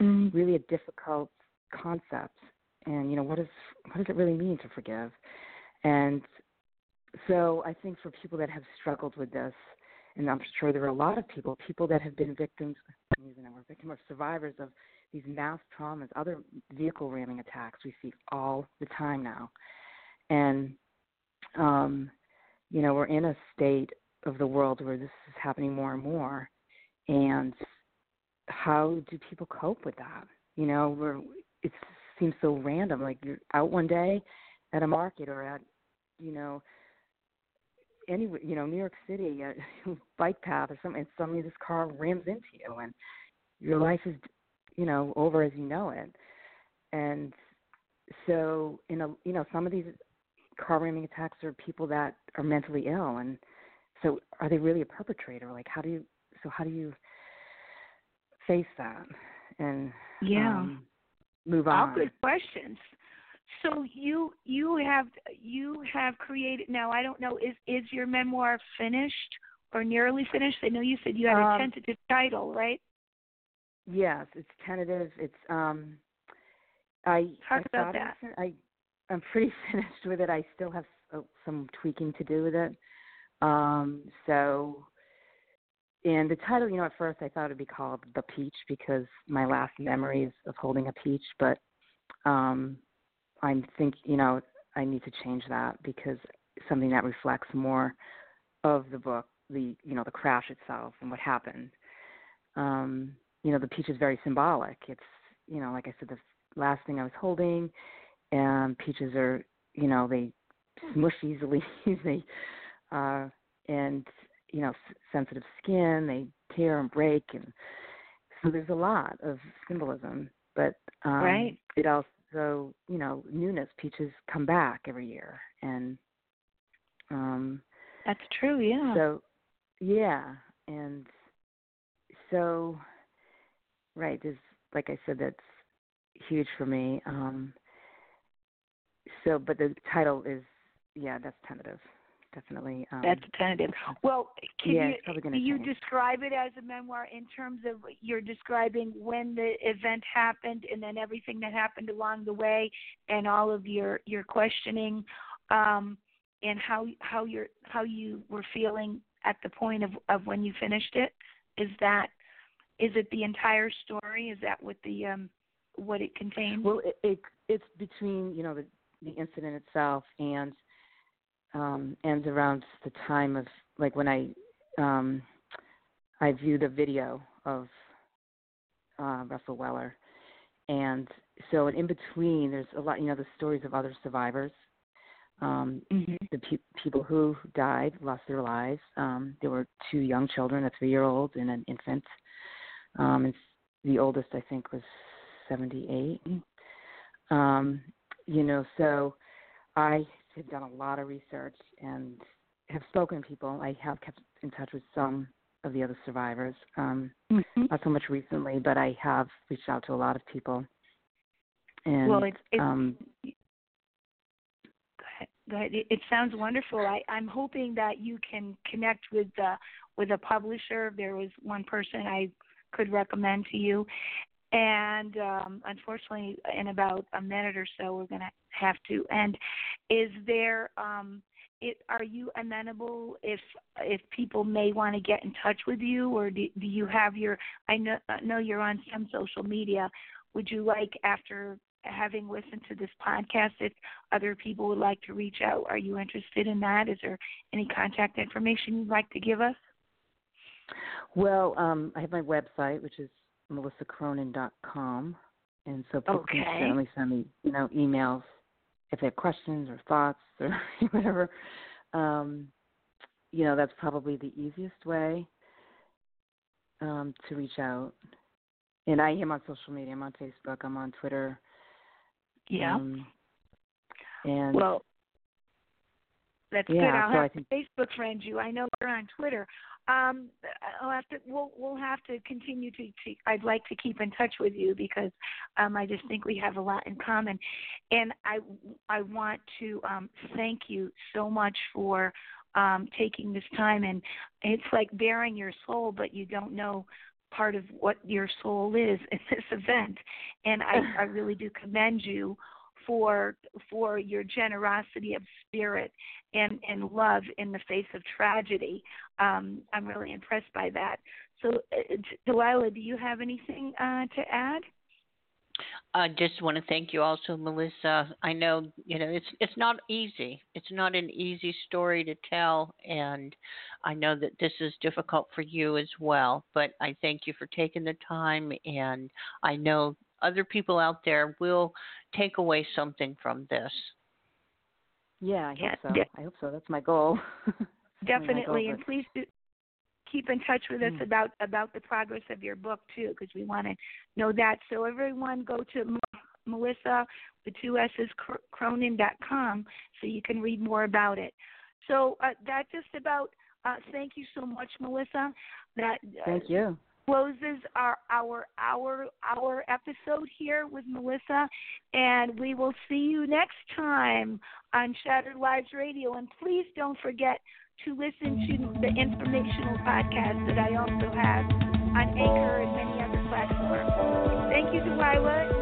mm. really a difficult concept, and you know, what is what does it really mean to forgive? And so I think for people that have struggled with this and I'm sure there are a lot of people, people that have been victims, I'm using that word, victim or survivors of these mass traumas, other vehicle ramming attacks we see all the time now. And, um, you know, we're in a state of the world where this is happening more and more. And how do people cope with that? You know, we're, it seems so random. Like you're out one day at a market or at, you know, any you know New York City, a bike path or something, and suddenly this car rams into you, and your life is you know over as you know it. And so you know you know some of these car ramming attacks are people that are mentally ill, and so are they really a perpetrator? Like how do you so how do you face that and yeah um, move on? All good questions. So you you have you have created now. I don't know is is your memoir finished or nearly finished? I know you said you had a um, tentative title, right? Yes, it's tentative. It's um, I talk I about that. I I'm pretty finished with it. I still have uh, some tweaking to do with it. Um, so, and the title, you know, at first I thought it'd be called The Peach because my last memories of holding a peach, but um, I'm think you know I need to change that because something that reflects more of the book, the you know the crash itself and what happened. Um, you know, the peach is very symbolic. It's you know, like I said, the last thing I was holding, and peaches are you know they smush easily. they uh, and you know s- sensitive skin. They tear and break, and so there's a lot of symbolism. But um, right. it also you know newness peaches come back every year and um that's true yeah so yeah and so right there's like i said that's huge for me um so but the title is yeah that's tentative definitely. Um, That's tentative. Well, can yeah, you you change. describe it as a memoir in terms of you're describing when the event happened and then everything that happened along the way and all of your your questioning um, and how how you how you were feeling at the point of of when you finished it? Is that is it the entire story? Is that what the um what it contains? Well, it, it it's between you know the the incident itself and um ends around the time of like when I um I viewed a video of uh Russell Weller. And so in between there's a lot you know the stories of other survivors um mm-hmm. the pe- people who died lost their lives. Um there were two young children a 3 year old and an infant. Um and the oldest I think was 78 um you know so I have done a lot of research and have spoken to people. I have kept in touch with some of the other survivors. Um, mm-hmm. Not so much recently, but I have reached out to a lot of people. And well, it, it, um, go ahead. Go ahead. It, it sounds wonderful. I, I'm hoping that you can connect with uh, with a publisher. There was one person I could recommend to you, and um, unfortunately, in about a minute or so, we're going to have to end. Is there? Um, it, are you amenable if if people may want to get in touch with you, or do, do you have your? I know I know you're on some social media. Would you like after having listened to this podcast, if other people would like to reach out, are you interested in that? Is there any contact information you'd like to give us? Well, um, I have my website, which is melissacronin.com, and so people okay. can certainly send me, you know, emails if they have questions or thoughts or whatever. Um, you know, that's probably the easiest way um, to reach out. And I am on social media. I'm on Facebook. I'm on Twitter. Yeah. Um, and well, that's yeah, good. I'll so have I think, Facebook friend you. I know you're on Twitter. Um, I'll have to. We'll we'll have to continue to, to. I'd like to keep in touch with you because um, I just think we have a lot in common, and I I want to um, thank you so much for um, taking this time. And it's like bearing your soul, but you don't know part of what your soul is in this event. And I I really do commend you for for your generosity of spirit and and love in the face of tragedy. Um, I'm really impressed by that. So, uh, Delilah, do you have anything uh, to add? I just want to thank you also, Melissa. I know you know it's it's not easy. It's not an easy story to tell, and I know that this is difficult for you as well. But I thank you for taking the time, and I know other people out there will take away something from this. Yeah, I hope so. I hope so. That's my goal. Definitely, and please do keep in touch with us mm. about about the progress of your book too, because we want to know that. So everyone, go to Melissa the two S's Cronin.com so you can read more about it. So uh, that just about. Uh, thank you so much, Melissa. That uh, thank you closes our our our our episode here with Melissa, and we will see you next time on Shattered Lives Radio. And please don't forget to listen to the informational podcast that I also have on Anchor and many other platforms. Thank you, Delilah.